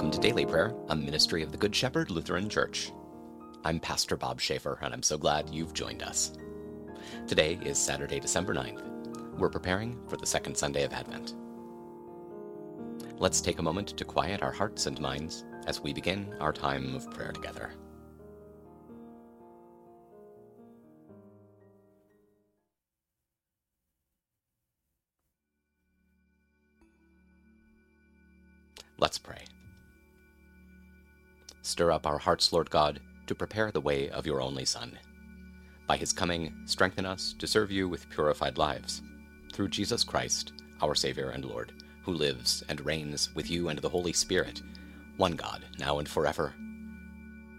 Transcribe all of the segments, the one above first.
Welcome to Daily Prayer, a ministry of the Good Shepherd Lutheran Church. I'm Pastor Bob Schaefer, and I'm so glad you've joined us. Today is Saturday, December 9th. We're preparing for the second Sunday of Advent. Let's take a moment to quiet our hearts and minds as we begin our time of prayer together. Let's pray. Stir up our hearts, Lord God, to prepare the way of your only Son. By his coming, strengthen us to serve you with purified lives. Through Jesus Christ, our Savior and Lord, who lives and reigns with you and the Holy Spirit, one God, now and forever.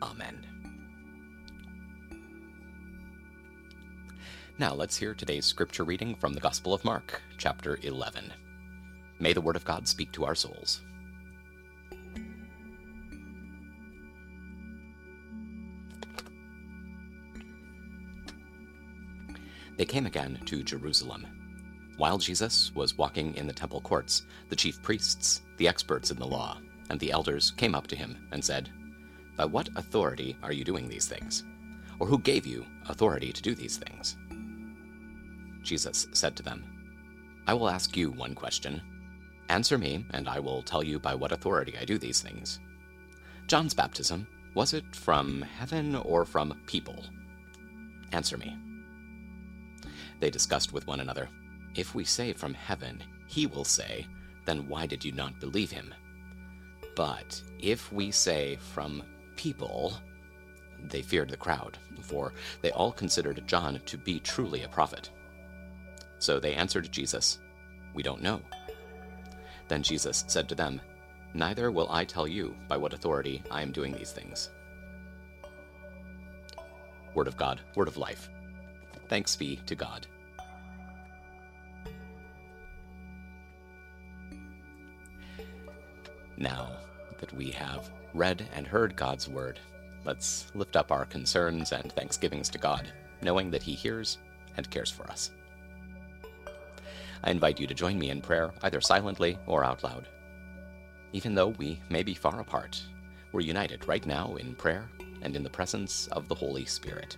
Amen. Now let's hear today's scripture reading from the Gospel of Mark, chapter 11. May the Word of God speak to our souls. They came again to Jerusalem. While Jesus was walking in the temple courts, the chief priests, the experts in the law, and the elders came up to him and said, By what authority are you doing these things? Or who gave you authority to do these things? Jesus said to them, I will ask you one question. Answer me, and I will tell you by what authority I do these things. John's baptism, was it from heaven or from people? Answer me. They discussed with one another, If we say from heaven, he will say, Then why did you not believe him? But if we say from people, they feared the crowd, for they all considered John to be truly a prophet. So they answered Jesus, We don't know. Then Jesus said to them, Neither will I tell you by what authority I am doing these things. Word of God, word of life. Thanks be to God. Now that we have read and heard God's word, let's lift up our concerns and thanksgivings to God, knowing that He hears and cares for us. I invite you to join me in prayer, either silently or out loud. Even though we may be far apart, we're united right now in prayer and in the presence of the Holy Spirit.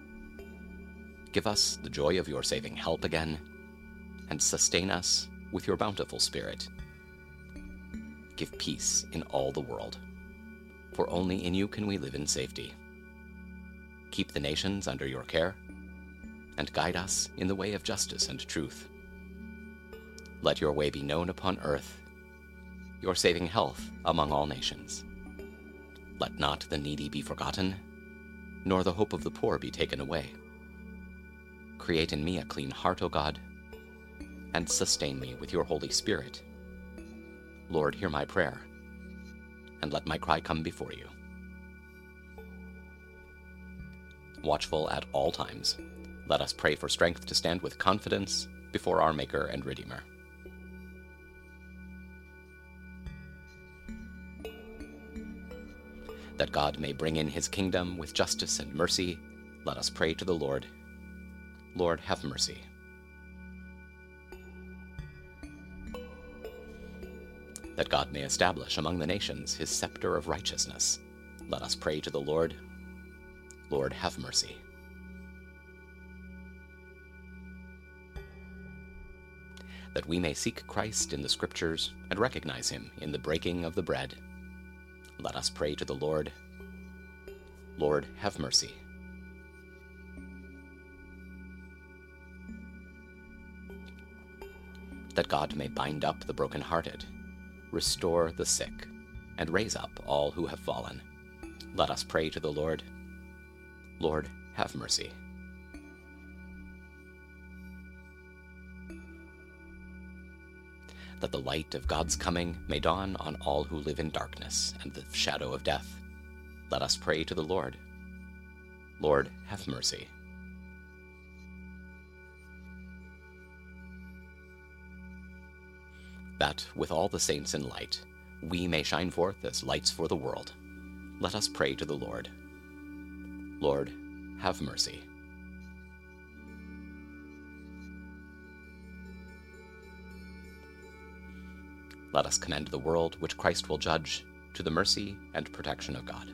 Give us the joy of your saving help again, and sustain us with your bountiful Spirit. Give peace in all the world, for only in you can we live in safety. Keep the nations under your care, and guide us in the way of justice and truth. Let your way be known upon earth, your saving health among all nations. Let not the needy be forgotten, nor the hope of the poor be taken away Create in me a clean heart, O God, and sustain me with your Holy Spirit. Lord, hear my prayer, and let my cry come before you. Watchful at all times, let us pray for strength to stand with confidence before our Maker and Redeemer. That God may bring in his kingdom with justice and mercy, let us pray to the Lord. Lord, have mercy. That God may establish among the nations his scepter of righteousness, let us pray to the Lord. Lord, have mercy. That we may seek Christ in the Scriptures and recognize him in the breaking of the bread, let us pray to the Lord. Lord, have mercy. That God may bind up the brokenhearted, restore the sick, and raise up all who have fallen. Let us pray to the Lord. Lord, have mercy. That the light of God's coming may dawn on all who live in darkness and the shadow of death. Let us pray to the Lord. Lord, have mercy. That, with all the saints in light, we may shine forth as lights for the world. Let us pray to the Lord. Lord, have mercy. Let us commend the world which Christ will judge to the mercy and protection of God.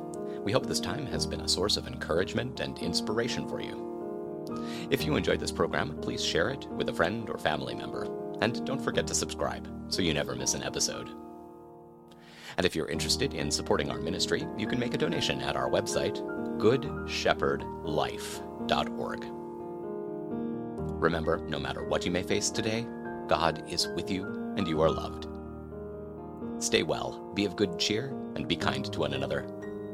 We hope this time has been a source of encouragement and inspiration for you. If you enjoyed this program, please share it with a friend or family member. And don't forget to subscribe so you never miss an episode. And if you're interested in supporting our ministry, you can make a donation at our website, goodshepherdlife.org. Remember, no matter what you may face today, God is with you and you are loved. Stay well, be of good cheer, and be kind to one another.